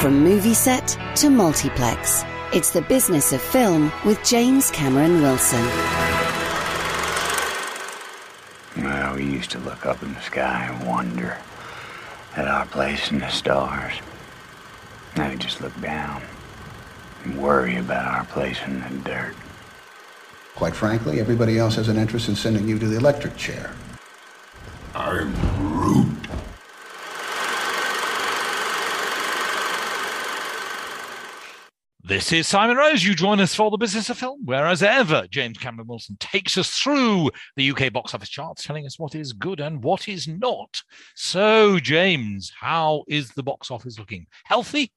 From movie set to multiplex, it's the business of film with James Cameron Wilson. Well, we used to look up in the sky and wonder at our place in the stars. Now we just look down and worry about our place in the dirt. Quite frankly, everybody else has an interest in sending you to the electric chair. I'm This is Simon Rose. You join us for the business of film, where, as ever, James Cameron Wilson takes us through the UK box office charts, telling us what is good and what is not. So, James, how is the box office looking? Healthy?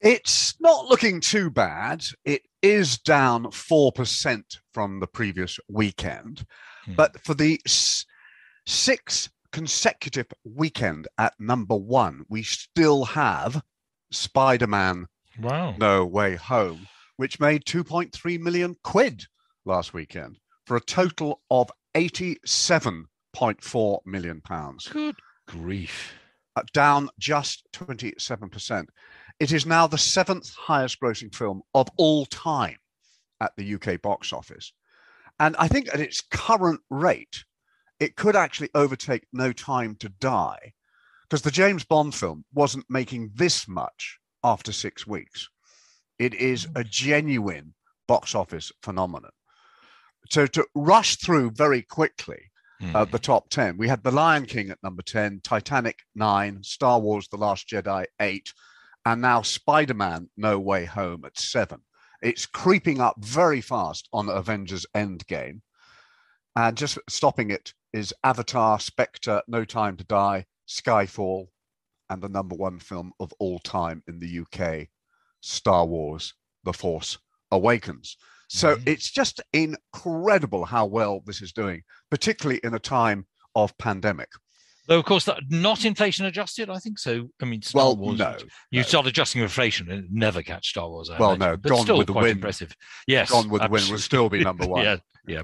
It's not looking too bad. It is down 4% from the previous weekend. Hmm. But for the s- sixth consecutive weekend at number one, we still have Spider Man Wow. No Way Home, which made 2.3 million quid last weekend for a total of 87.4 million pounds, Good grief. uh, down just 27%. It is now the seventh highest grossing film of all time at the UK box office. And I think at its current rate, it could actually overtake No Time to Die because the James Bond film wasn't making this much after six weeks. It is a genuine box office phenomenon. So to rush through very quickly Hmm. uh, the top 10, we had The Lion King at number 10, Titanic 9, Star Wars The Last Jedi 8, and now Spider Man No Way Home at 7. It's creeping up very fast on Avengers Endgame. And just stopping it is Avatar, Spectre, No Time to Die, Skyfall, and the number one film of all time in the UK, Star Wars The Force Awakens. So Mhm. it's just incredible how well this is doing, particularly in a time of pandemic. Though, of course, that not inflation adjusted, I think so. I mean, Star Well, Wars, no. You no. start adjusting inflation and never catch Star Wars. I Well, imagine, no, but Gone still with the quite Wind. impressive. Yes, Gone with the Wind will still be number one. yeah, yeah.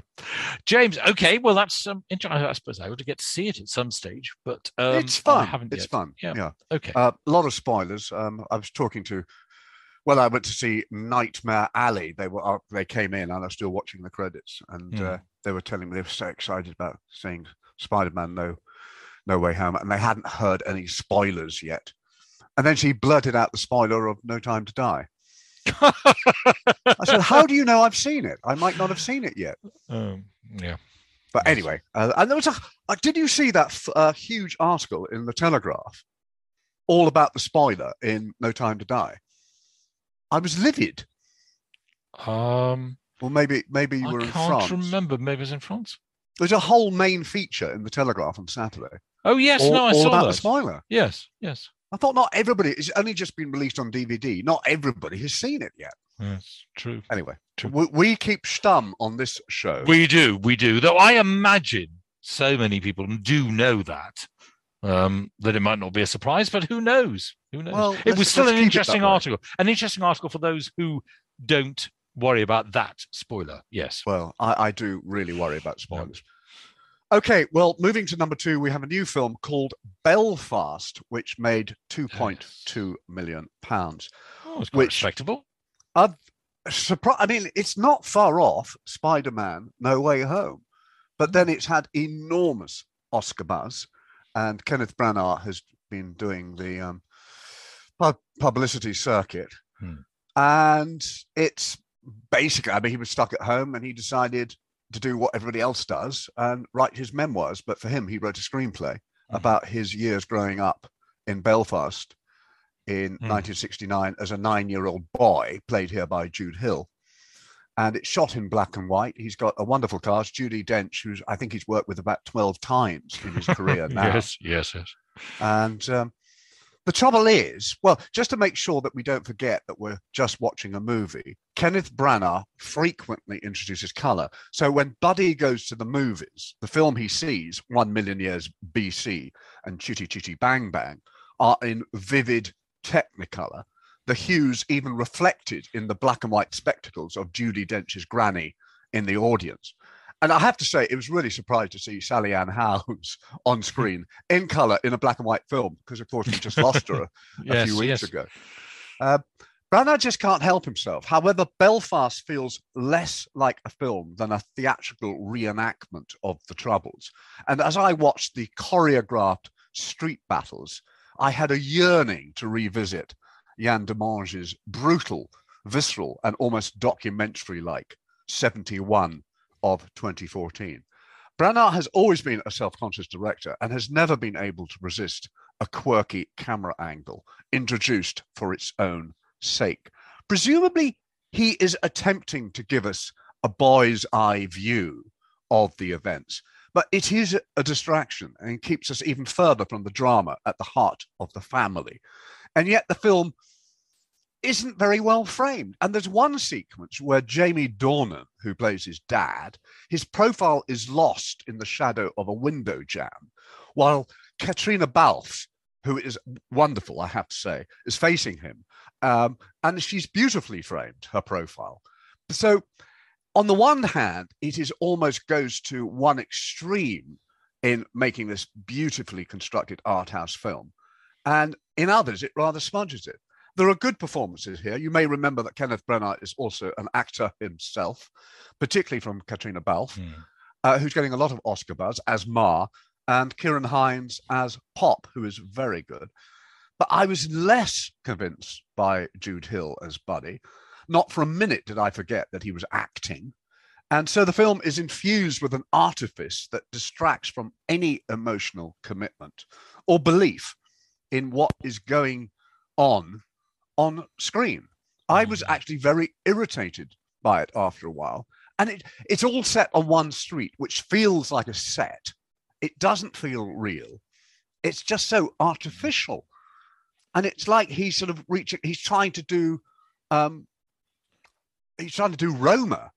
James, okay, well, that's um, inter- I suppose I ought to get to see it at some stage, but um, it's I fun. haven't It's yet. fun. Yeah. yeah. Okay. Uh, a lot of spoilers. Um, I was talking to, well, I went to see Nightmare Alley. They were uh, they came in, and I was still watching the credits, and Hmm. uh, they were telling me they were so excited about seeing Spider-Man No, No Way Home, and they hadn't heard any spoilers yet. And then she blurted out the spoiler of No Time to Die. I said, "How do you know I've seen it? I might not have seen it yet." um, yeah. But Yes. anyway, uh, and there was a. Uh, did you see that f- uh, huge article in the Telegraph, all about the spoiler in No Time to Die? I was livid. Um, Well, maybe maybe you I were in can't France. remember. Maybe it was in France. There's a whole main feature in the Telegraph on Saturday, Oh yes, all, no, I all saw about that. the spoiler. Yes, yes, I thought not everybody. It's only just been released on DVD. Not everybody has seen it yet. yes, true. Anyway, True. we, we keep stum on this show. We do, we do. Though I imagine so many people do know that. Um, that it might not be a surprise, but who knows? Who knows? Well, it was still an interesting article. An interesting article for those who don't worry about that spoiler. Yes. Well, I, I do really worry about spoilers. Okay, well, moving to number two, we have a new film called Belfast, which made 2.2 million pounds. Oh, it's Which- respectable. Surpri- I mean, it's not far off Spider Man No Way Home, but then it's had enormous Oscar buzz, and Kenneth Branagh has been doing the um, pub- publicity circuit. Hmm. And it's basically, I mean, he was stuck at home and he decided to do what everybody else does and write his memoirs. But for him, he wrote a screenplay Mhm. about his years growing up in Belfast in Hmm. 1969 as a nine year old boy, played here by Jude Hill. And it's shot in black and white. He's got a wonderful cast, Judi Dench, who's I think he's worked with about 12 times in his career now. Yes, yes, yes. And um, The trouble is, well, just to make sure that we don't forget that we're just watching a movie, Kenneth Branagh frequently introduces color. So when Buddy goes to the movies, the film he sees, One Million Years BC and Chitty Chitty Bang Bang, are in vivid technicolor. The hues even reflected in the black and white spectacles of Judi Dench's granny in the audience. And I have to say, it was really surprised to see Sally Ann Howes on screen in color in a black and white film, because of course we just lost her a, Yes, few weeks yes. ago. Uh, Branagh just can't help himself. However, Belfast feels less like a film than a theatrical reenactment of the Troubles. And as I watched the choreographed street battles, I had a yearning to revisit Yann Demange's brutal, visceral, and almost documentary like 71 of 2014. Branagh has always been a self conscious director and has never been able to resist a quirky camera angle introduced for its own sake. Presumably, he is attempting to give us a boy's eye view of the events, but it is a distraction and keeps us even further from the drama at the heart of the family. And yet, the film isn't very well framed. And there's one sequence where Jamie Dornan, who plays his dad, his profile is lost in the shadow of a window jam, while Caitríona Balfe, who is wonderful, I have to say, is facing him. Um, and she's beautifully framed, her profile. So, on the one hand, it is almost goes to one extreme in making this beautifully constructed art house film. And in others, it rather smudges it. There are good performances here. You may remember that Kenneth Branagh is also an actor himself, particularly from Caitríona Balfe, Hmm. uh, who's getting a lot of Oscar buzz as Ma, and Ciarán Hinds as Pop, who is very good. But I was less convinced by Jude Hill as Buddy. Not for a minute did I forget that he was acting. And so the film is infused with an artifice that distracts from any emotional commitment or belief in what is going on on screen. I was actually very irritated by it after a while. And it, it's all set on one street, which feels like a set. It doesn't feel real. It's just so artificial. And it's like he's sort of reaching, he's trying to do, um, he's trying to do Roma,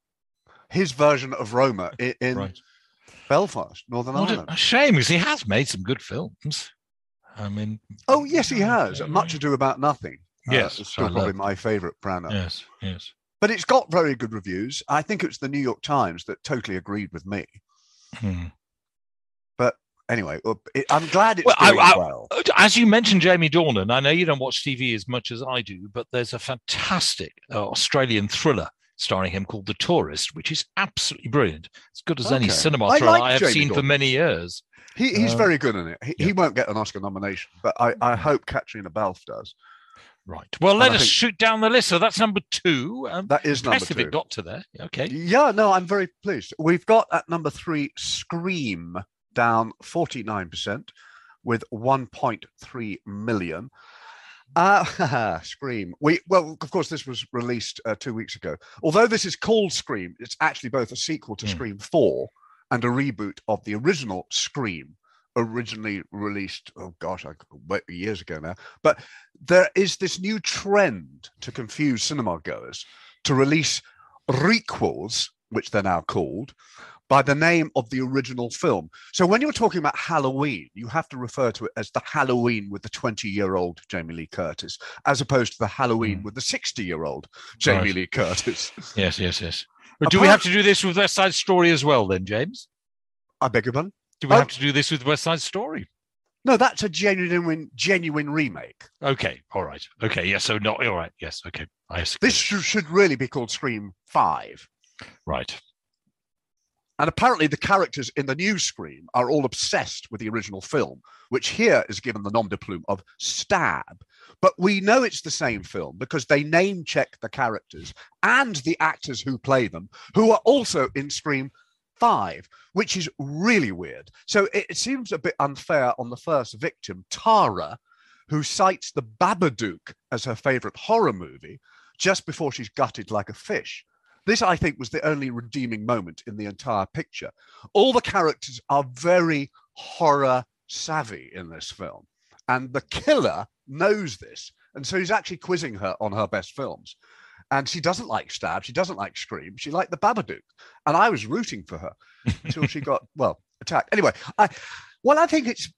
his version of Roma in, in Right. Belfast, Northern What Ireland. a, a shame because he has made some good films. I mean, Oh, yes, he has. Much Ado About Nothing. Uh, Yes, it's still probably my favorite Branagh. yes, yes. But it's got very good reviews. I think it was the New York Times that totally agreed with me. Hmm. Anyway, I'm glad it's Well, doing I- well. As you mentioned, Jamie Dornan, I know you don't watch TV as much as I do, but there's a fantastic uh, Australian thriller starring him called The Tourist, which is absolutely brilliant. As good as any Okay. cinema I thriller like I have Jamie seen for many years. He, he's uh, very good in it. He, yeah. he won't get an Oscar nomination, but I, I hope Caitríona Balfe does. Right. Well, let I us shout down the list. So that's number two. Um, That is number impressive If it got to there. Okay. Yeah, no, I'm very pleased. We've got at number three Scream down 49% with 1.3 million. Uh, Scream. We well, of course, this was released uh, two weeks ago. Although this is called Scream, it's actually both a sequel to Hmm. Scream 4 and a reboot of the original Scream, originally released. Oh gosh, I years ago now. But there is this new trend to confuse cinema goers to release requels, which they're now called, by the name of the original film. So when you're talking about Halloween, you have to refer to it as the Halloween with the 20 year old Jamie Lee Curtis, as opposed to the Halloween Mm. with the 60 year old Jamie Right. Lee Curtis. Yes, yes, yes. But do we have to do this with West Side Story as well, then, James? I beg your pardon? Do we Oh. have to do this with West Side Story? No, that's a genuine, genuine remake. Okay. All right. Okay. Yes. So not all right. Yes. Okay. I. This should, should really be called Scream 5. right. And apparently, the characters in the new Scream are all obsessed with the original film, which here is given the nom de plume of Stab. But we know it's the same film because they name check the characters and the actors who play them, who are also in Scream 5, which is really weird. So it, it seems a bit unfair on the first victim, Tara, who cites the Babadook as her favorite horror movie just before she's gutted like a fish. This, I think, was the only redeeming moment in the entire picture. All the characters are very horror savvy in this film. And the killer knows this. And so he's actually quizzing her on her best films. And she doesn't like Stab. She doesn't like Scream. She liked The Babadook. And I was rooting for her until she got, well, attacked. Anyway, I, well, I think it's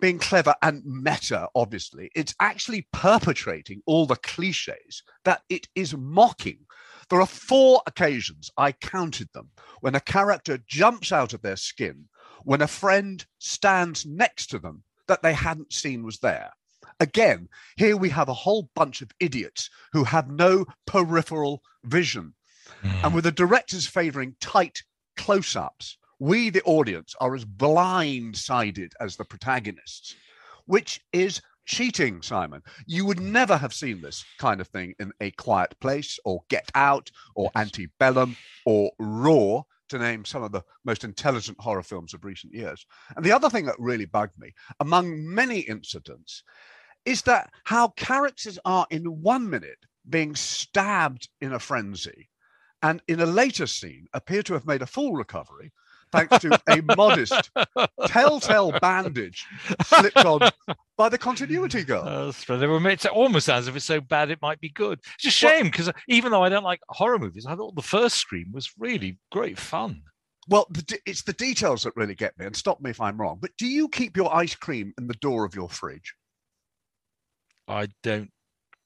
being clever and meta, obviously. It's actually perpetrating all the cliches that it is mocking. There are four occasions, I counted them, when a character jumps out of their skin, when a friend stands next to them that they hadn't seen was there. Again, here we have a whole bunch of idiots who have no peripheral vision. Mm. And with the directors favoring tight close ups, we, the audience, are as blindsided as the protagonists, which is cheating, Simon. You would never have seen this kind of thing in A Quiet Place or Get Out or Antebellum or Raw, to name some of the most intelligent horror films of recent years. And the other thing that really bugged me, among many incidents, is that how characters are in one minute being stabbed in a frenzy and in a later scene appear to have made a full recovery thanks to a modest telltale bandage slipped on by the continuity girl. Oh, they were made to almost as if it's so bad it might be good. It's a shame because even though I don't like horror movies, I thought the first Scream was really great fun. Well, the, it's the details that really get me, and stop me if I'm wrong. But do you keep your ice cream in the door of your fridge? I don't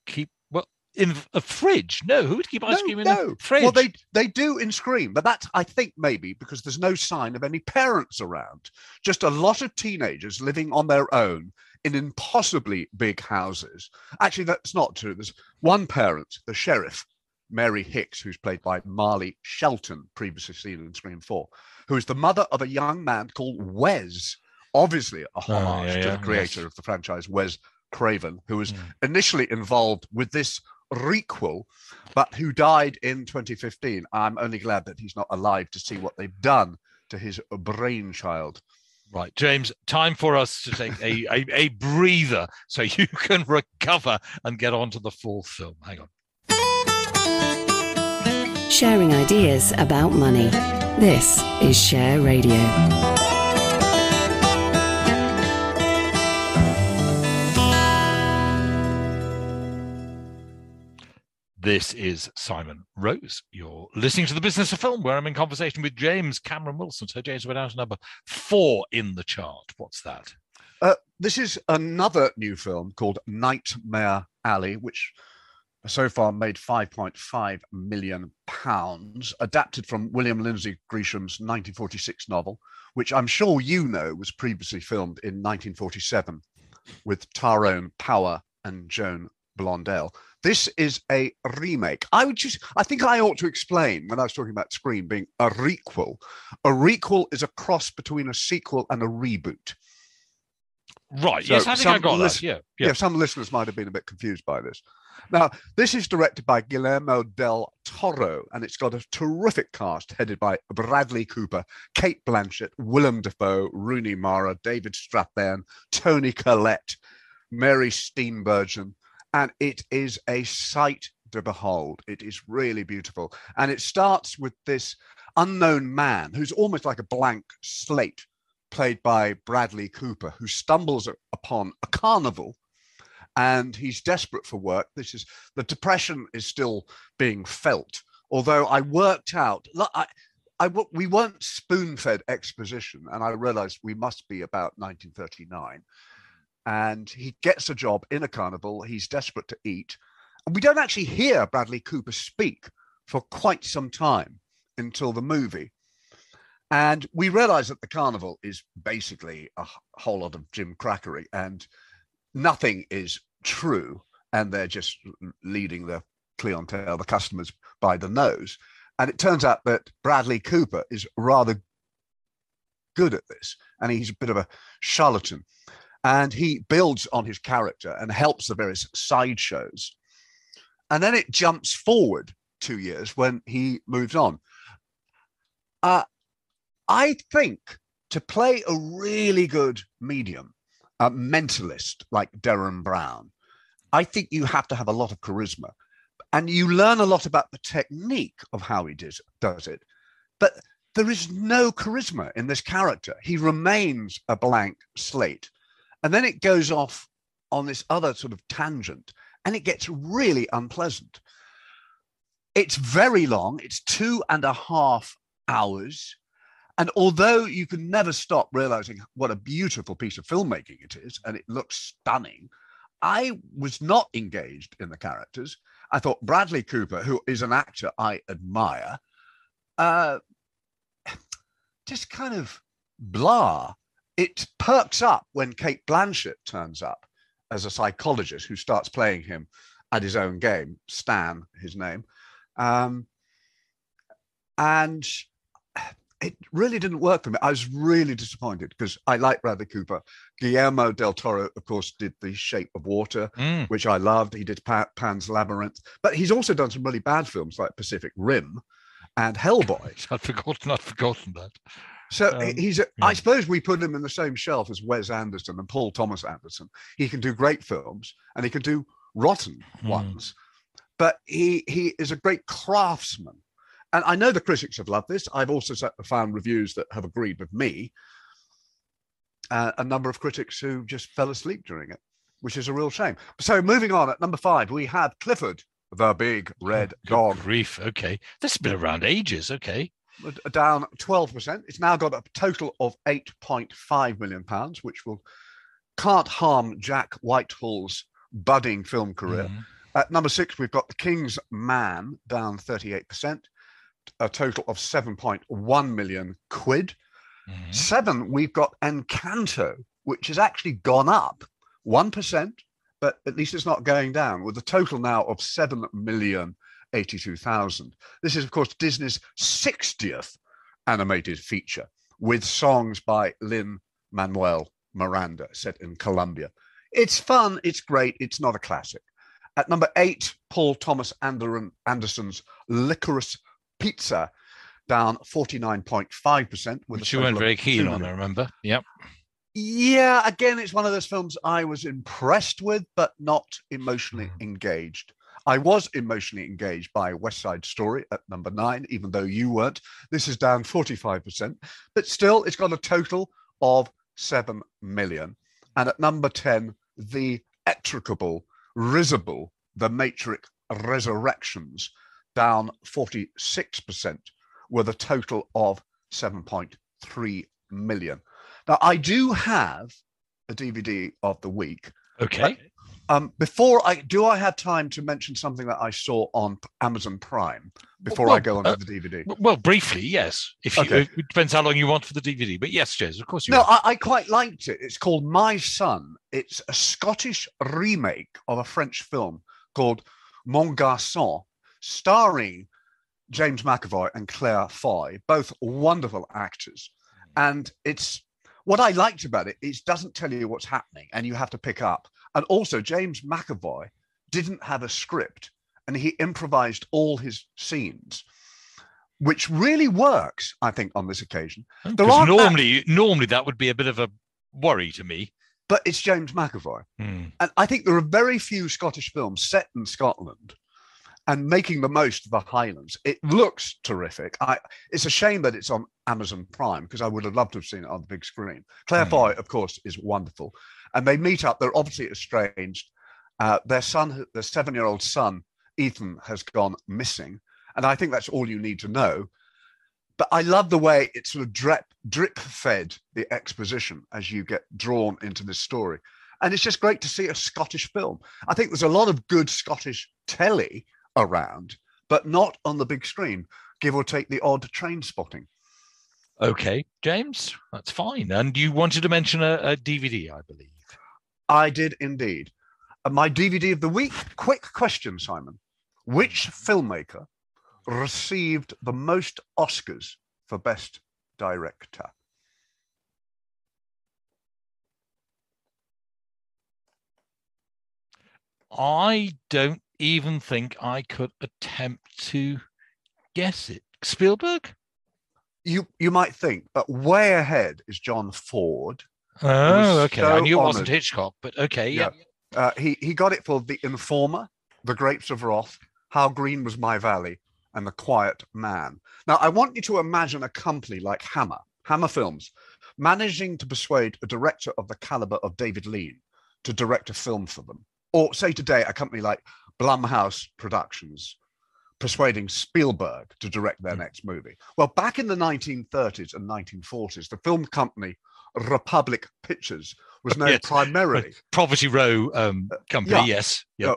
keep well in a fridge. No, who would keep ice no, cream in no. a fridge? Well, they they do in Scream, but that's I think maybe because there's no sign of any parents around. Just a lot of teenagers living on their own in impossibly big houses. Actually, that's not true. There's one parent, the sheriff, Mary Hicks, who's played by Marley Shelton, previously seen in Scream 4, who is the mother of a young man called Wes, obviously a oh, homage Oh, yeah, to yeah, the creator yes. of the franchise, Wes Craven, who was Mm. initially involved with this requel, but who died in 2015. I'm only glad that he's not alive to see what they've done to his brainchild. Right, James, time for us to take a, a, a breather so you can recover and get on to the fourth film. Hang on. Sharing ideas about money. This is Share Radio. This is Simon Rose. You're listening to the Business of Film, where I'm in conversation with James Cameron Wilson. So, James, we're down to number four in the chart. What's that? Uh, this is another new film called Nightmare Alley, which so far made 5.5 million pounds, adapted from William Lindsay Gresham's 1946 novel, which I'm sure you know was previously filmed in 1947 with Tyrone Power and Joan Blondell. This is a remake. I would just, I think I ought to explain when I was talking about Scream being a requel. A requel is a cross between a sequel and a reboot. Right. So yes, I think I got lis- that. Yeah. yeah. Yeah. some listeners might have been a bit confused by this. Now, this is directed by Guillermo del Toro, and it's got a terrific cast headed by Bradley Cooper, Cate Blanchett, Willem Dafoe, Rooney Mara, David Strathairn, Toni Collette, Mary Steenburgen, and it is a sight to behold. It is really beautiful, and it starts with this unknown man who's almost like a blank slate, played by Bradley Cooper, who stumbles upon a carnival and he's desperate for work. This is the depression is still being felt. Although I worked out, I, I, we weren't spoon fed exposition, and I realized we must be about 1939. And he gets a job in a carnival. He's desperate to eat. And we don't actually hear Bradley Cooper speak for quite some time until the movie. And we realize that the carnival is basically a whole lot of Jim Crackery and nothing is true. And they're just leading the clientele, the customers, by the nose. And it turns out that Bradley Cooper is rather good at this. And he's a bit of a charlatan. And he builds on his character and helps the various sideshows. And then it jumps forward two years when he moves on. Uh, I think to play a really good medium, a mentalist like Derren Brown, I think you have to have a lot of charisma. And you learn a lot about the technique of how he does, does it. But there is no charisma in this character. He remains a blank slate. And then it goes off on this other sort of tangent, and it gets really unpleasant. It's very long, it's two and a half hours. And although you can never stop realizing what a beautiful piece of filmmaking it is, and it looks stunning, I was not engaged in the characters. I thought Bradley Cooper, who is an actor I admire, uh, just kind of blah. It perks up when Cate Blanchett turns up as a psychologist who starts playing him at his own game, Stan, his name. Um, and it really didn't work for me. I was really disappointed because I like Bradley Cooper. Guillermo del Toro, of course, did The Shape of Water, Mm. which I loved. He did Pa- Pan's Labyrinth, but he's also done some really bad films like Pacific Rim and Hellboy. I'd forgotten. I'd forgotten that. So Um, he's, a, I yeah. suppose we put him in the same shelf as Wes Anderson and Paul Thomas Anderson. He can do great films and he can do rotten Hmm. ones, but he he is a great craftsman. And I know the critics have loved this. I've also found reviews that have agreed with me. Uh, a number of critics who just fell asleep during it, which is a real shame. So moving on at number five, we have Clifford, the big red Good dog. grief. Okay. This has been around ages. Okay. Down 12%. It's now got a total of 8.5 million pounds, which will can't harm Jack Whitehall's budding film career. Mhm. At number six, we've got The King's Man down 38%, a total of 7.1 million quid. Mhm. Seven, we've got Encanto, which has actually gone up 1%, but at least it's not going down, with a total now of 7 million 82,000. This is, of course, Disney's 60th animated feature with songs by Lin Manuel Miranda set in Colombia. It's fun, it's great, it's not a classic. At number eight, Paul Thomas Anderson, Anderson's Licorice Pizza, down 49.5%. With Which you weren't very keen on, I remember. Yep. Yeah, again, it's one of those films I was impressed with, but not emotionally Mm. engaged. I was emotionally engaged by West Side Story at number nine, even though you weren't. This is down 45%, but still, it's got a total of 7 million. And at number 10, the extricable, risible, The Matrix Resurrections, down 46%, with a total of 7.3 million. Now, I do have a DVD of the week. Okay. Um, before I do, I have time to mention something that I saw on Amazon Prime before I go on to uh, the DVD. Well, briefly, yes. If you, Okay. it depends how long you want for the DVD, but yes, James, of course you. No. I, I quite liked it. It's called My Son. It's a Scottish remake of a French film called Mon Garçon, starring James McAvoy and Claire Foy, both wonderful actors. And it's what I liked about it is it doesn't tell you what's happening and you have to pick up. And also, James McAvoy didn't have a script and he improvised all his scenes, which really works, I think, on this occasion. there Because aren't that- normally, normally that would be a bit of a worry to me. But it's James McAvoy. Hmm. And I think there are very few Scottish films set in Scotland and making the most of the Highlands. It looks terrific. I, it's a shame that it's on Amazon Prime because I would have loved to have seen it on the big screen. Claire Hmm. Foy, of course, is wonderful. And they meet up. They're obviously estranged. Uh, their son, their seven year old son, Ethan, has gone missing. And I think that's all you need to know. But I love the way it sort of drip, drip fed the exposition as you get drawn into this story. And it's just great to see a Scottish film. I think there's a lot of good Scottish telly around, but not on the big screen, give or take the odd train spotting. Okay, James, that's fine. And you wanted to mention a, a DVD, I believe. I did indeed. Uh, my DVD of the week quick question, Simon. Which mm-hmm. filmmaker received the most Oscars for Best Director? I don't even think I could attempt to guess it. Spielberg? You you might think, but way ahead is John Ford. Oh, okay. I knew it wasn't. Hitchcock, but okay. Yeah. Uh, he he got it for The Informer, The Grapes of Wrath, How Green Was My Valley, and The Quiet Man. Now, I want you to imagine a company like Hammer, Hammer Films, managing to persuade a director of the caliber of David Lean to direct a film for them? Or say today, a company like Blumhouse Productions persuading Spielberg to direct their next movie. Well, back in the 1930s and 1940s, the film company Republic Pictures was known Yes. primarily Poverty Row um, company, yeah. yes. uh,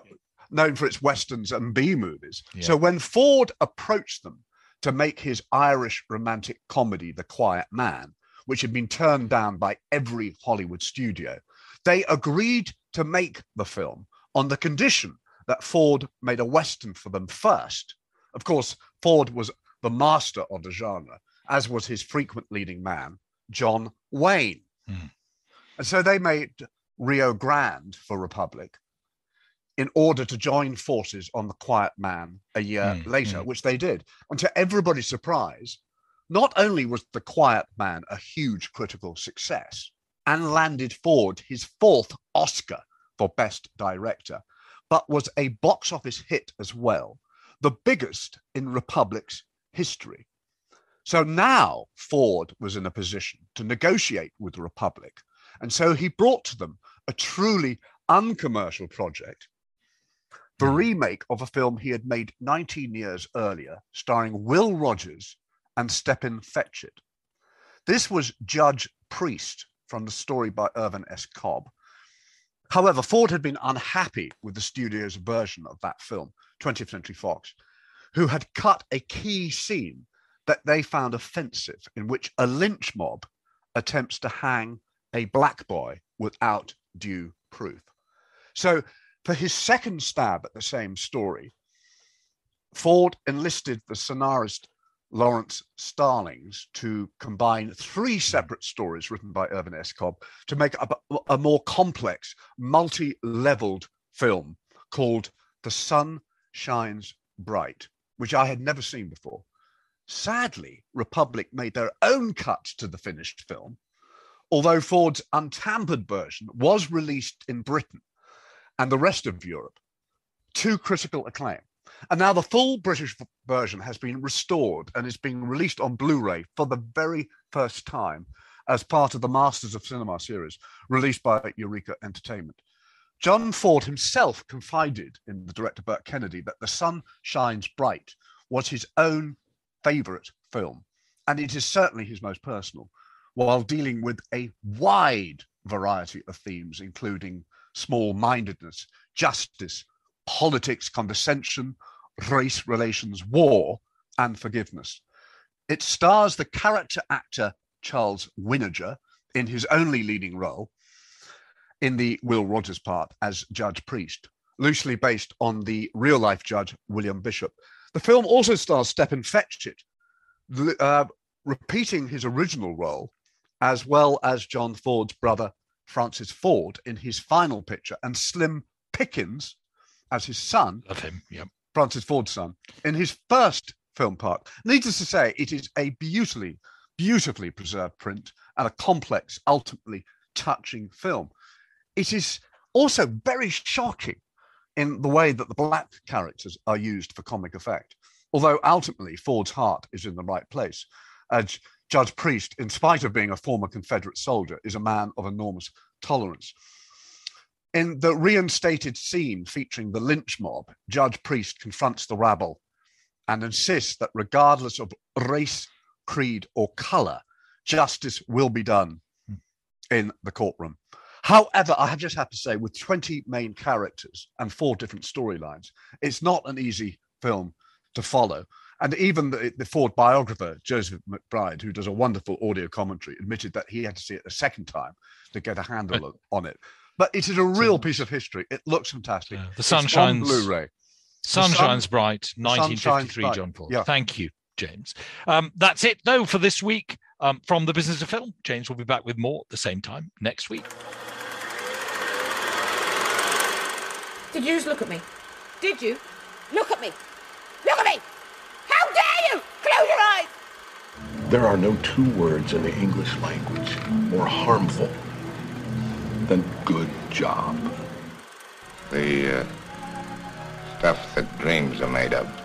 known for its westerns and B movies. Yeah. So when Ford approached them to make his Irish romantic comedy The Quiet Man, which had been turned down by every Hollywood studio, they agreed to make the film on the condition that Ford made a western for them first. Of course, Ford was the master of the genre, as was his frequent leading man, John Wayne. Hmm. And so they made Rio Grande for Republic in order to join forces on The Quiet Man a year Hmm, later, hmm. which they did. And to everybody's surprise, not only was The Quiet Man a huge critical success and landed Ford his fourth Oscar for Best Director, but was a box office hit as well, the biggest in Republic's history. So now Ford was in a position to negotiate with the Republic. And so he brought to them a truly uncommercial project, the remake of a film he had made 19 years earlier, starring Will Rogers and Stepin Fetchit. This was Judge Priest from the story by Irvin S. Cobb. However, Ford had been unhappy with the studio's version of that film, 20th Century Fox, who had cut a key scene that they found offensive, in which a lynch mob attempts to hang a black boy without due proof. So, for his second stab at the same story, Ford enlisted the scenarist Laurence Stallings to combine three hmm. separate stories written by Irvin S. Cobb to make a, a more complex, multi leveled film called The Sun Shines Bright, which I had never seen before. Sadly, Republic made their own cut to the finished film, although Ford's untampered version was released in Britain and the rest of Europe to critical acclaim. And now the full British version has been restored and is being released on Blu ray for the very first time as part of the Masters of Cinema series released by Eureka Entertainment. John Ford himself confided in the director Burt Kennedy that The Sun Shines Bright was his own favorite film, and it is certainly his most personal, while dealing with a wide variety of themes, including small mindedness, justice, politics, condescension, race relations, war, and forgiveness. It stars the character actor Charles Winninger in his only leading role in the Will Rogers part as Judge Priest, loosely based on the real life judge William Bishop. The film also stars Stepin Fetchit, uh, repeating his original role, as well as John Ford's brother Francis Ford in his final picture, and Slim Pickens as his son, Love him. Yep. Francis Ford's son, in his first film part. Needless to say, it is a beautifully, beautifully preserved print and a complex, ultimately touching film. It is also very shocking in the way that the black characters are used for comic effect. Although ultimately Ford's heart is in the right place. As Judge Priest, in spite of being a former Confederate soldier, is a man of enormous tolerance. In the reinstated scene featuring the lynch mob, Judge Priest confronts the rabble and insists that regardless of race, creed, or color, justice will be done hmm. in the courtroom. However, I have just have to say, with 20 main characters and four different storylines, it's not an easy film to follow. And even the, the Ford biographer, Joseph McBride, who does a wonderful audio commentary, admitted that he had to see it a second time to get a handle on it. But it is a real piece of history. It looks fantastic. Yeah, the It's sun on shines- Blu-ray. Sun sun- shines bright, 1953, bright. John Ford. Yeah. Thank you, James. Um, that's it, though, for this week um, from the Business of Film. James will be back with more at the same time next week. Did you just look at me? Did you? Look at me! Look at me! How dare you! Close your eyes! There are no two words in the English language more harmful than good job. The uh, stuff that dreams are made of.